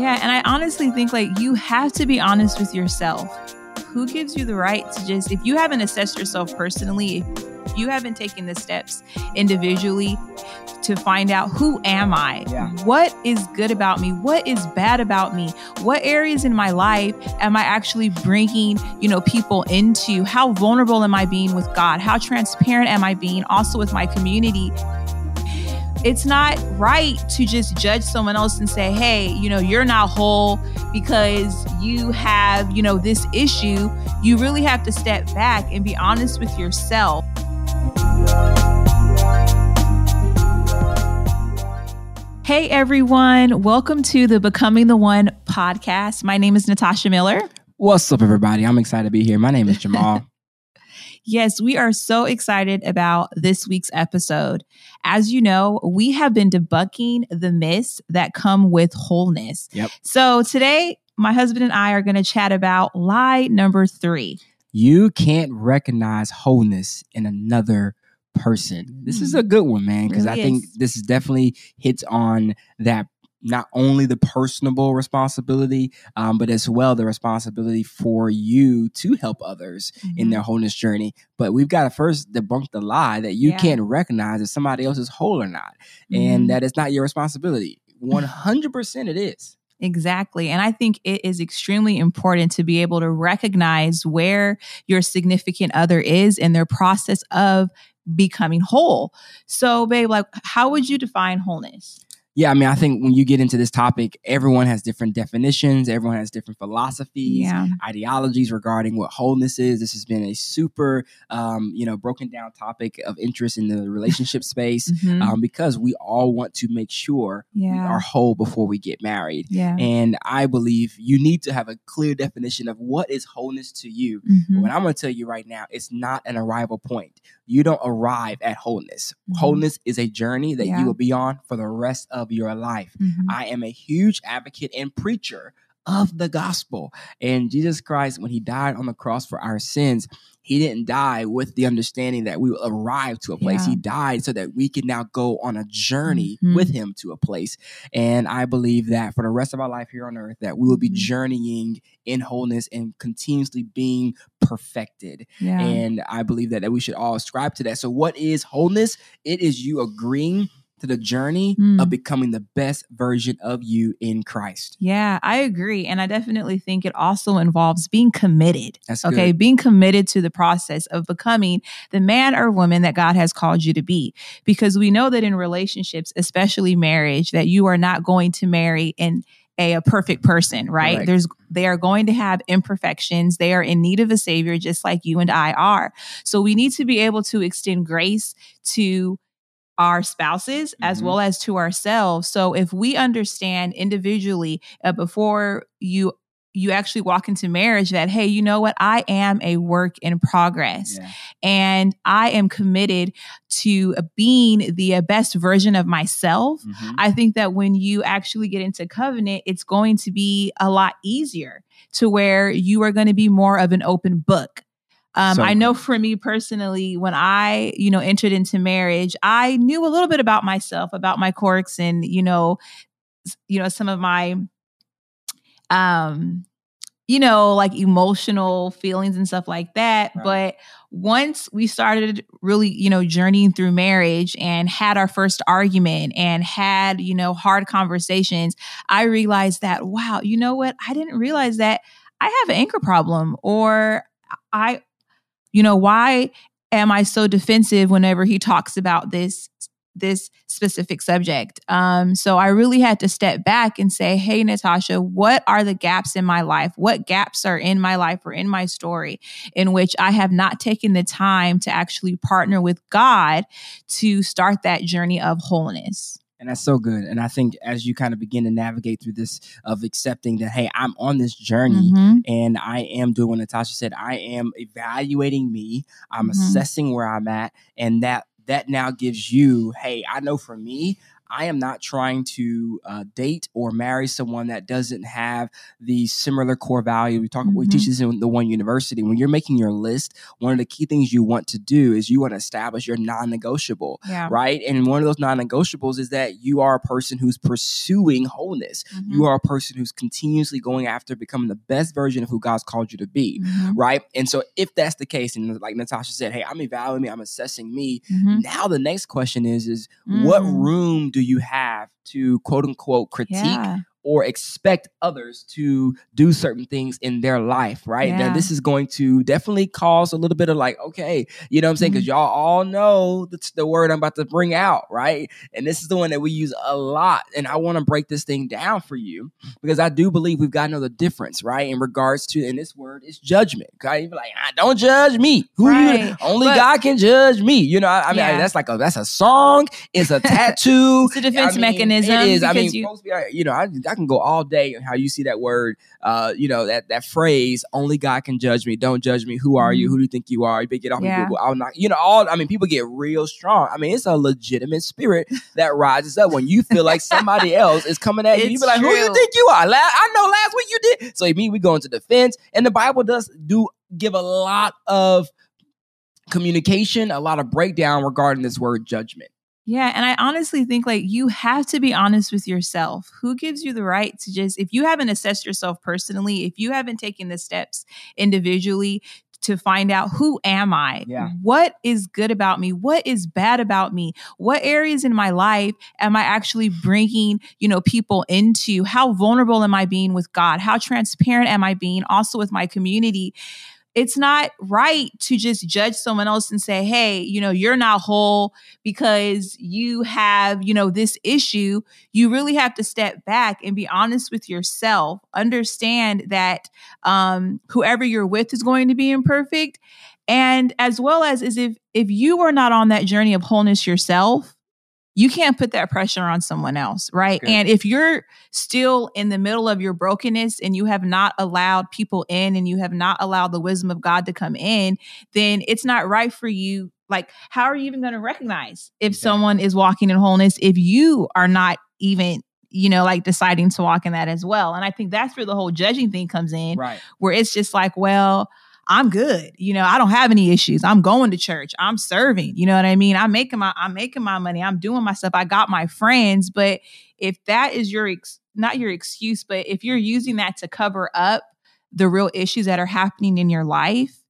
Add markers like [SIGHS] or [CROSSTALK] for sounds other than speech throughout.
Yeah, and I honestly think like you have to be honest with yourself. Who gives you the right to just if you haven't assessed yourself personally, if you haven't taken the steps individually to find out who am I? Yeah. What is good about me? What is bad about me? What areas in my life am I actually bringing, you know, people into? How vulnerable am I being with God? How transparent am I being also with my community? It's not right to just judge someone else and say, "Hey, you know, you're not whole because you have, you know, this issue." You really have to step back and be honest with yourself. Hey everyone, welcome to the Becoming the One podcast. My name is Natasha Miller. What's up, everybody? I'm excited to be here. My name is Jamal. [LAUGHS] Yes, we are so excited about this week's episode. As you know, we have been debunking the myths that come with wholeness. Yep. So today, my husband and I are going to chat about lie number three. you can't recognize wholeness in another person. This is a mm. good one, man, because Really I think this is definitely hits on that not only the personable responsibility, um, but as well the responsibility for you to help others Mm-hmm. in their wholeness journey. But we've got to first debunk the lie that you Yeah. can't recognize if somebody else is whole or not, Mhm. and that it's not your responsibility. One [SIGHS] hundred percent, it is. Exactly. And I think it is extremely important to be able to recognize where your significant other is in their process of becoming whole. So, babe, like, how would you define wholeness? Yeah, I mean, I think when you get into this topic, everyone has different definitions, everyone has different philosophies, Yeah. ideologies regarding what wholeness is. This has been a super, um, you know, broken down topic of interest in the relationship [LAUGHS] space Mhm. um, because we all want to make sure we are whole before we get married. yeah. And I believe you need to have a clear definition of what is wholeness to you. Mhm. What I'm going to tell you right now, it's not an arrival point. You don't arrive at wholeness. Mhm. Wholeness is a journey that Yeah. you will be on for the rest of your life. Mhm. I am a huge advocate and preacher of the gospel. And Jesus Christ, when he died on the cross for our sins, he didn't die with the understanding that we will arrive to a place. Yeah. He died so that we can now go on a journey Mhm. with him to a place. And I believe that for the rest of our life here on earth, that we will be Mhm. journeying in wholeness and continuously being perfected. yeah. And I believe that, that we should all ascribe to that. So, what is wholeness? It is you agreeing to the journey Mm. of becoming the best version of you in Christ. Yeah, I agree. And I definitely think it also involves being committed. That's Okay, good. being committed to the process of becoming the man or woman that God has called you to be. Because we know that in relationships, especially marriage, that you are not going to marry in a, a perfect person, right? Correct. There's they are going to have imperfections. They are in need of a savior, just like you and I are. So we need to be able to extend grace to our spouses as Mhm. well as to ourselves. So if we understand individually uh, before you you actually walk into marriage that hey, you know what? I am a work in progress Yeah. and I am committed to being the uh, best version of myself. Mhm. I think that when you actually get into covenant, it's going to be a lot easier to where you are going to be more of an open book. Um, So I know for me personally, when I, you know, entered into marriage, I knew a little bit about myself, about my quirks and, you know, you know, some of my um you know, like emotional feelings and stuff like that. Right. But once we started really, you know, journeying through marriage and had our first argument and had, you know, hard conversations, I realized that, wow, you know what? I didn't realize that I have an anger problem or I, you know, why am I so defensive whenever he talks about this this specific subject. Um, so I really had to step back and say, hey, Natasha, what are the gaps in my life? What gaps are in my life or in my story in which I have not taken the time to actually partner with God to start that journey of wholeness? And that's so good. And I think as you kind of begin to navigate through this of accepting that, hey, I'm on this journey Mhm. and I am doing what Natasha said, I am evaluating me, I'm Mhm. assessing where I'm at, and that that now gives you, hey, I know for me, I am not trying to uh, date or marry someone that doesn't have the similar core value. We talk, mm-hmm. we teach this in the one university. When you're making your list, one of the key things you want to do is you want to establish your non-negotiable, yeah. right? And one of those non-negotiables is that you are a person who's pursuing wholeness. Mm-hmm. You are a person who's continuously going after becoming the best version of who God's called you to be, mm-hmm. right? And so if that's the case, and like Natasha said, hey, I'm evaluating me, I'm assessing me. Mm-hmm. Now the next question is, is what mm. room do you have to quote unquote critique yeah or expect others to do certain things in their life, right? Yeah. Now, this is going to definitely cause a little bit of like, okay, you know what I'm saying? Because mm-hmm. y'all all know that's the word I'm about to bring out, right? And this is the one that we use a lot. And I want to break this thing down for you because I do believe we've got to know the difference, right? In regards to, and this word is judgment. Okay, you like, ah, don't judge me. Who right. you? Only but, God can judge me. You know, I, I mean, yeah. I, that's like a that's a song. It's a tattoo. [LAUGHS] it's a defense I mean, mechanism. It is. I mean, you, you know, I, I can go all day on how you see that word, uh, you know, that that phrase, only God can judge me. Don't judge me. Who are you? Mm-hmm. Who do you think you are? You better get off yeah. Google. I'll not, you know, all I mean, people get real strong. I mean, it's a legitimate spirit that rises up when you feel like somebody [LAUGHS] else is coming at you. You be like, true. who you think you are? La- I know last week you did. So me, we go into defense. And the Bible does do give a lot of communication, a lot of breakdown regarding this word judgment. Yeah. And I honestly think like you have to be honest with yourself. Who gives you the right to just, if you haven't assessed yourself personally, if you haven't taken the steps individually to find out who am I? Yeah. What is good about me? What is bad about me? What areas in my life am I actually bringing, you know, people into? How vulnerable am I being with God? How transparent am I being also with my community? It's not right to just judge someone else and say, hey, you know, you're not whole because you have, you know, this issue. You really have to step back and be honest with yourself. Understand that um, whoever you're with is going to be imperfect. And as well as, as if if you are not on that journey of wholeness yourself, you can't put that pressure on someone else, right? And if you're still in the middle of your brokenness and you have not allowed people in and you have not allowed the wisdom of God to come in, then it's not right for you. Like, how are you even going to recognize if exactly. someone is walking in wholeness if you are not even you know, like deciding to walk in that as well. And I think that's where the whole judging thing comes in, right? Where it's just like, well, I'm good. You know, I don't have any issues. I'm going to church. I'm serving. You know what I mean? I'm making my I'm making my money. I'm doing my stuff. I got my friends, but if that is your ex- not your excuse, but if you're using that to cover up the real issues that are happening in your life,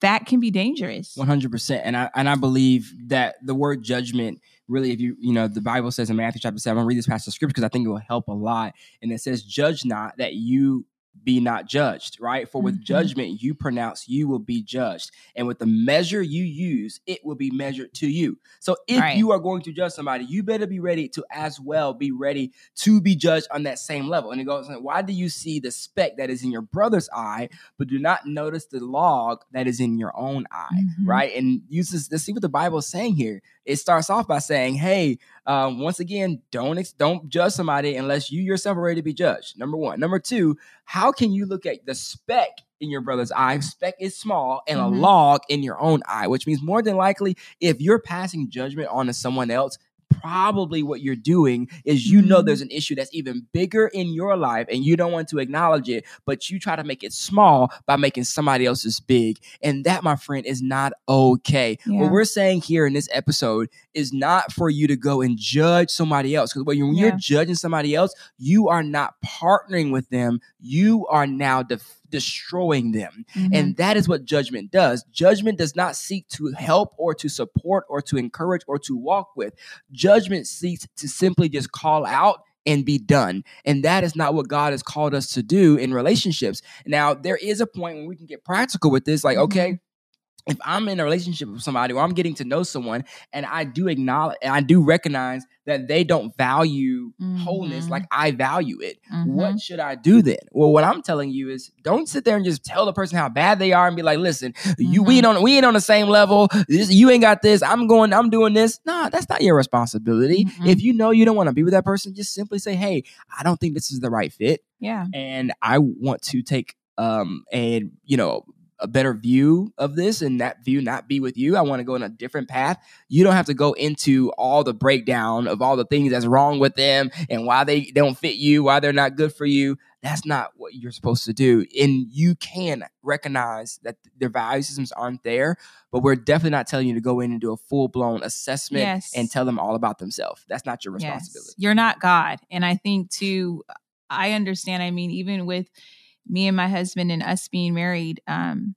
that can be dangerous. 100%. And I and I believe that the word judgment really if you you know the bible says in matthew chapter 7 i'm read this passage of scripture because i think it will help a lot and it says judge not that you be not judged, right? For with mm-hmm. judgment you pronounce, you will be judged. And with the measure you use, it will be measured to you. So if right. you are going to judge somebody, you better be ready to as well be ready to be judged on that same level. And it goes, why do you see the speck that is in your brother's eye, but do not notice the log that is in your own eye, mm-hmm. right? And uses, let's see what the Bible is saying here. It starts off by saying, hey, um, once again, don't ex- don't judge somebody unless you yourself are ready to be judged. Number one. Number two, how can you look at the speck in your brother's eye? Speck is small, and mm-hmm. a log in your own eye, which means more than likely, if you're passing judgment onto someone else, probably what you're doing is you know mm-hmm. there's an issue that's even bigger in your life and you don't want to acknowledge it, but you try to make it small by making somebody else's big. And that, my friend, is not okay. Yeah. What we're saying here in this episode is not for you to go and judge somebody else. Because when you're yeah. judging somebody else, you are not partnering with them. You are now defending destroying them. Mm-hmm. And that is what judgment does. Judgment does not seek to help or to support or to encourage or to walk with. Judgment seeks to simply just call out and be done. And that is not what God has called us to do in relationships. Now, there is a point when we can get practical with this like, mm-hmm. okay, if I'm in a relationship with somebody or I'm getting to know someone and I do acknowledge and I do recognize that they don't value mm-hmm. wholeness like I value it, mm-hmm. what should I do then? Well, what I'm telling you is don't sit there and just tell the person how bad they are and be like, listen, mm-hmm. you we ain't mm-hmm. on we ain't on the same level. This, you ain't got this. I'm going, I'm doing this. Nah, that's not your responsibility. Mm-hmm. If you know you don't want to be with that person, just simply say, Hey, I don't think this is the right fit. Yeah. And I want to take um and you know a better view of this and that view not be with you. I want to go in a different path. You don't have to go into all the breakdown of all the things that's wrong with them and why they don't fit you, why they're not good for you. That's not what you're supposed to do. And you can recognize that their value systems aren't there, but we're definitely not telling you to go in and do a full blown assessment Yes. and tell them all about themselves. That's not your responsibility. Yes. You're not God. And I think too, I understand. I mean, even with me and my husband and us being married, um,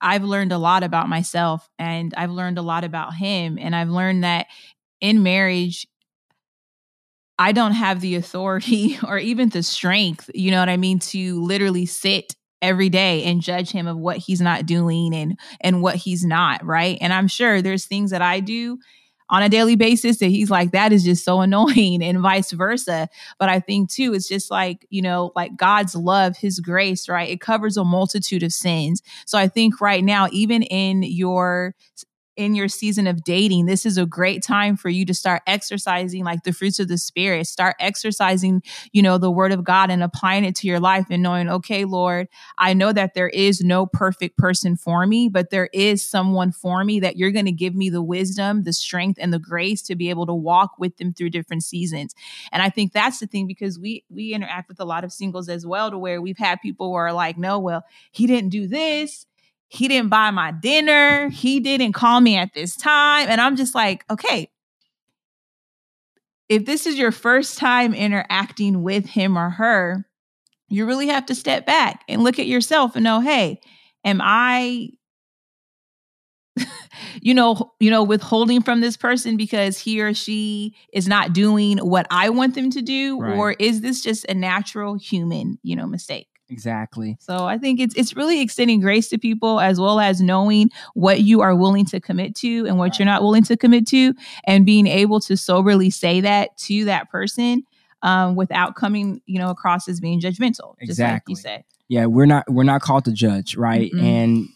I've learned a lot about myself and I've learned a lot about him. And I've learned that in marriage, I don't have the authority [LAUGHS] or even the strength, you know what I mean, to literally sit every day and judge him of what he's not doing and and what he's not, right? And I'm sure there's things that I do on a daily basis that he's like that is just so [LAUGHS] annoying and vice versa. But i think too it's just like you know like god's love his grace right? It covers a multitude of sins. So i think right now even in your in your season of dating this is a great time for you to start exercising like the fruits of the spirit. Start exercising you know the word of god and applying it to your life and knowing okay lord i know that there is no perfect person for me but there is someone for me that you're going to give me the wisdom the strength and the grace to be able to walk with them through different seasons. And i think that's the thing because we we interact with a lot of singles as well to where we've had people who are like no well he didn't do this he didn't buy my dinner. He didn't call me at this time. And I'm just like, okay, if this is your first time interacting with him or her, you really have to step back and look at yourself and know, hey, am I [LAUGHS] you know, you know, withholding from this person because he or she is not doing what I want them to do, Right. or is this just a natural human, you know, mistake? Exactly. So I think it's it's really extending grace to people as well as knowing what you are willing to commit to and what you're not willing to commit to, and being able to soberly say that to that person um, without coming, you know, across as being judgmental. Just like Exactly. you said. Yeah, we're not we're not called to judge, right? Mm-mm. And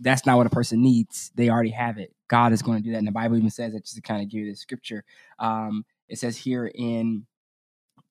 that's not what a person needs. They already have it. God is going to do that. And the Bible even says that just to kind of give you the scripture. Um, it says here in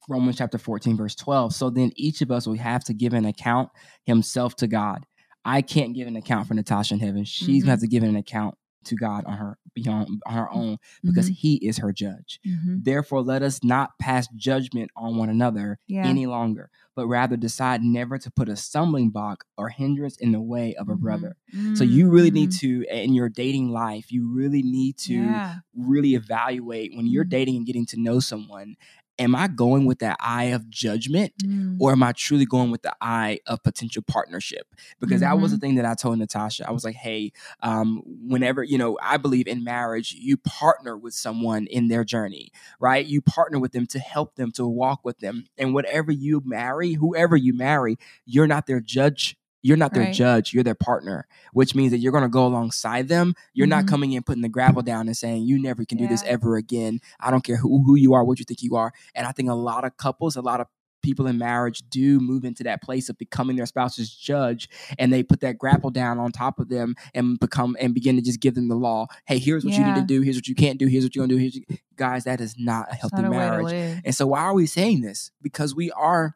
Romans chapter 14, verse 12. So then each of us will have to give an account himself to God. I can't give an account for Natasha in heaven. She's Mhm. gonna have to give an account to God on her beyond on her own because Mhm. he is her judge. Mhm. Therefore, let us not pass judgment on one another Yeah. any longer, but rather decide never to put a stumbling block or hindrance in the way of a Mhm. brother. So you really need Mhm. to, in your dating life, you really need to Yeah. really evaluate when you're Mhm. dating and getting to know someone. Am I going with that eye of judgment? Mm. Or am I truly going with the eye of potential partnership? Because that was the Mm-hmm. thing that I told Natasha. I was like, hey, um, whenever, you know, I believe in marriage, you partner with someone in their journey, right? You partner with them to help them, to walk with them. And whatever you marry, whoever you marry, you're not their judge. You're not their Right. judge, you're their partner, which means that you're going to go alongside them. You're not Mhm. coming in putting the gravel down and saying, You never can do this ever again. I don't care who, who you are, what you think you are. And I think a lot of couples, a lot of people in marriage do move into that place of becoming their spouse's judge and they put that grapple down on top of them and become and begin to just give them the law hey here's what you need to do here's what you can't do here's what you're gonna do here's guys that is not a healthy not a marriage and so why are we saying this because we are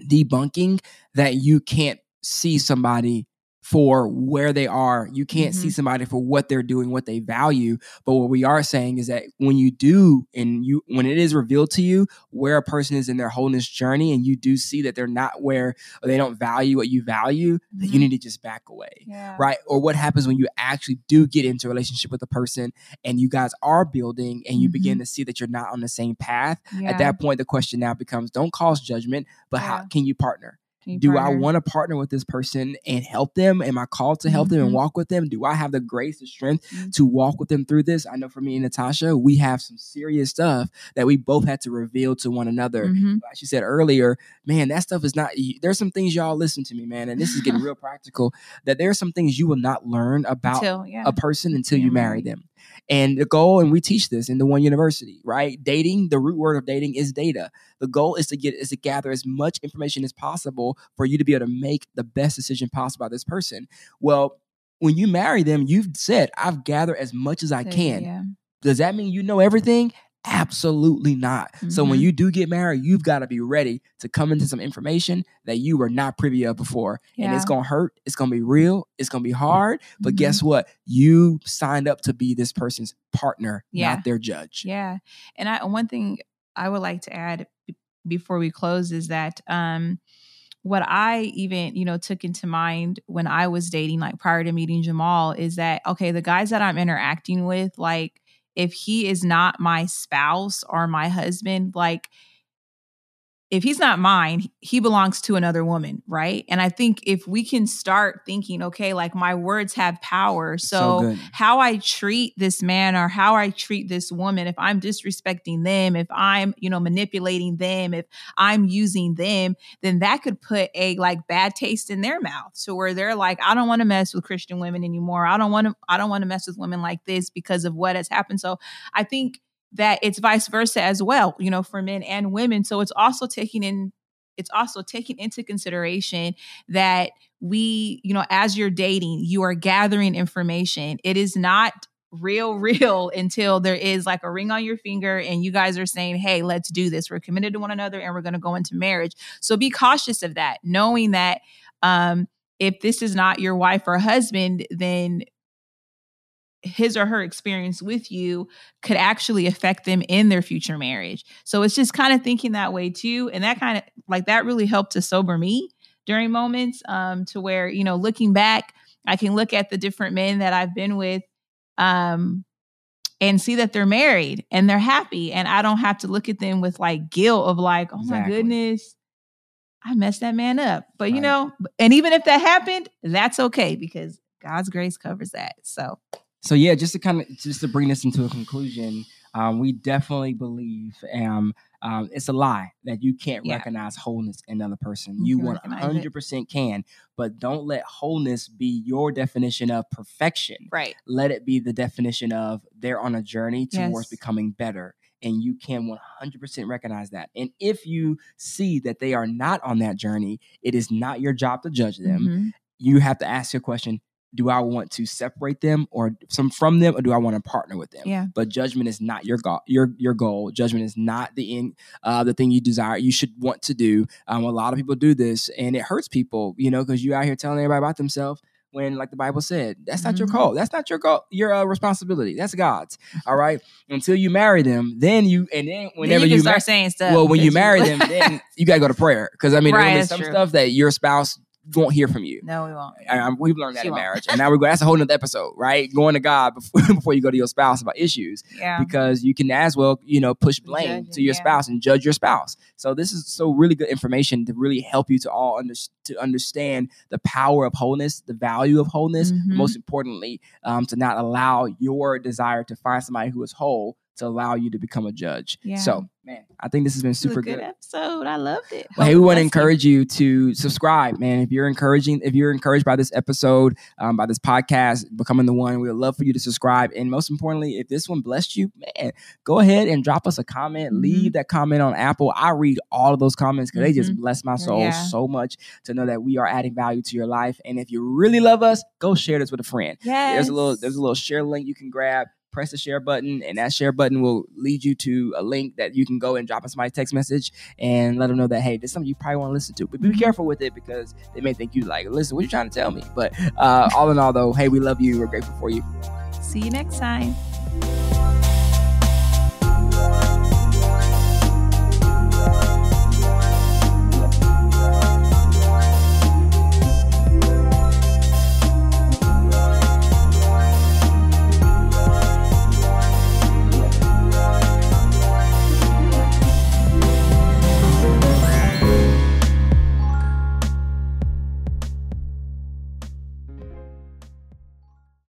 debunking that you can't see somebody for where they are. You can't see Mhm. somebody for what they're doing, what they value. But what we are saying is that when you do and you when it is revealed to you where a person is in their wholeness journey and you do see that they're not where or they don't value what you value, that you Mhm. need to just back away Yeah. right? Or what happens when you actually do get into a relationship with a person and you guys are building and you begin to see that you're not on the same path. Yeah. At that point, the question now becomes don't cause judgment, but how can you partner? Do I want to partner with this person and help them? Am I called to help them Mhm. and walk with them? Do I have the grace and strength Mhm. to walk with them through this? I know for me and Natasha, we have some serious stuff that we both had to reveal to one another Mhm. like she said earlier, man, that stuff is not. There's some things y'all listen to me, man, and this is getting [LAUGHS] real practical. That there are some things you will not learn about Until, yeah. a person until Yeah, you marry them. And the goal, and we teach this in the one university, right? Dating, the root word of dating is data. The goal is to get is to gather as much information as possible for you to be able to make the best decision possible about this person. Well, when you marry them, you've said, I've gathered as much as I So, can. Yeah. Does that mean you know everything? Absolutely not. Mm-hmm. So when mm-hmm. you do get married, you've got to be ready to come into some information that you were not privy of before. Yeah. And it's going to hurt. It's going to be real. It's going to be hard. But mm-hmm. guess what? You signed up to be this person's partner, yeah. not their judge. Yeah. And I, one thing I would like to add before we close is that, um, what I even, you know, took into mind when I was dating, like prior to meeting Jamal, is that, okay, the guys that I'm interacting with, like, if he is not my spouse or my husband, like if he's not mine, he belongs to another woman, right? And I think if we can start thinking, okay, like my words have power. So, so how I treat this man or how I treat this woman, if I'm disrespecting them, if I'm, you know, manipulating them, if I'm using them, then that could put a like bad taste in their mouth. So where they're like, I don't want to mess with Christian women anymore. I don't want to, I don't want to mess with women like this because of what has happened. So I think that it's vice versa as well, you know, for men and women. So it's also taking in it's also taking into consideration that we, you know, as you're dating, you are gathering information. It is not real, [LAUGHS] real until there is like a ring on your finger and you guys are saying, hey, let's do this. We're committed to one another and we're going to go into marriage. So be cautious of that, knowing that um, if this is not your wife or husband, then his or her experience with you could actually affect them in their future marriage. So it's just kind of thinking that way too. And that kind of like that really helped to sober me during moments um, to where, you know, looking back, I can look at the different men that I've been with um, and see that they're married and they're happy. And I don't have to look at them with like guilt of like, oh exactly. my goodness, I messed that man up. But right. you know, and even if that happened, that's okay because God's grace covers that. So so yeah, just to kind of just to bring this into a conclusion, um, we definitely believe um, um, it's a lie that you can't yeah. recognize wholeness in another person. You one hundred percent can, but don't let wholeness be your definition of perfection. Right. Let it be the definition of they're on a journey towards yes. becoming better. And you can 100% recognize that. And if you see that they are not on that journey, it is not your job to judge them. Mm-hmm. You have to ask your question do I want to separate them or some from them, or do I want to partner with them? Yeah. But judgment is not your goal. Your your goal. Judgment is not the end. Uh, the thing you desire. You should want to do. Um, a lot of people do this, and it hurts people. You know, because you out here telling everybody about themselves when like the bible said that's not mm-hmm. your call that's not your call your uh, responsibility that's god's all right until you marry them then you and then whenever then you, you start ma- saying stuff well when you marry them [LAUGHS] then you got to go to prayer because i mean right, there's some true. stuff that your spouse won't hear from you. No, we won't. I, we've learned that she in won't. marriage, and now we're going. That's a whole nother episode, right? Going to God before, [LAUGHS] before you go to your spouse about issues, yeah. Because you can as well, you know, push blame to your yeah. spouse and judge your spouse. So this is so really good information to really help you to all under, to understand the power of wholeness, the value of wholeness. Mm-hmm. Most importantly, um, to not allow your desire to find somebody who is whole to allow you to become a judge. Yeah. So, man, I think this has been super good, good. episode. I loved it. Well, hey, we want to encourage you to subscribe, man. If you're encouraging, if you're encouraged by this episode, um, by this podcast, becoming the one, we would love for you to subscribe. And most importantly, if this one blessed you, man, go ahead and drop us a comment. Mm-hmm. Leave that comment on Apple. I read all of those comments because mm-hmm. they just mm-hmm. bless my soul yeah. so much to know that we are adding value to your life. And if you really love us, go share this with a friend. Yes. There's a little, there's a little share link you can grab press the share button, and that share button will lead you to a link that you can go and drop in somebody's text message and let them know that hey, this is something you probably want to listen to. But be careful with it because they may think you like, listen, what are you trying to tell me? But uh, all in all, though, hey, we love you. We're grateful for you. See you next time.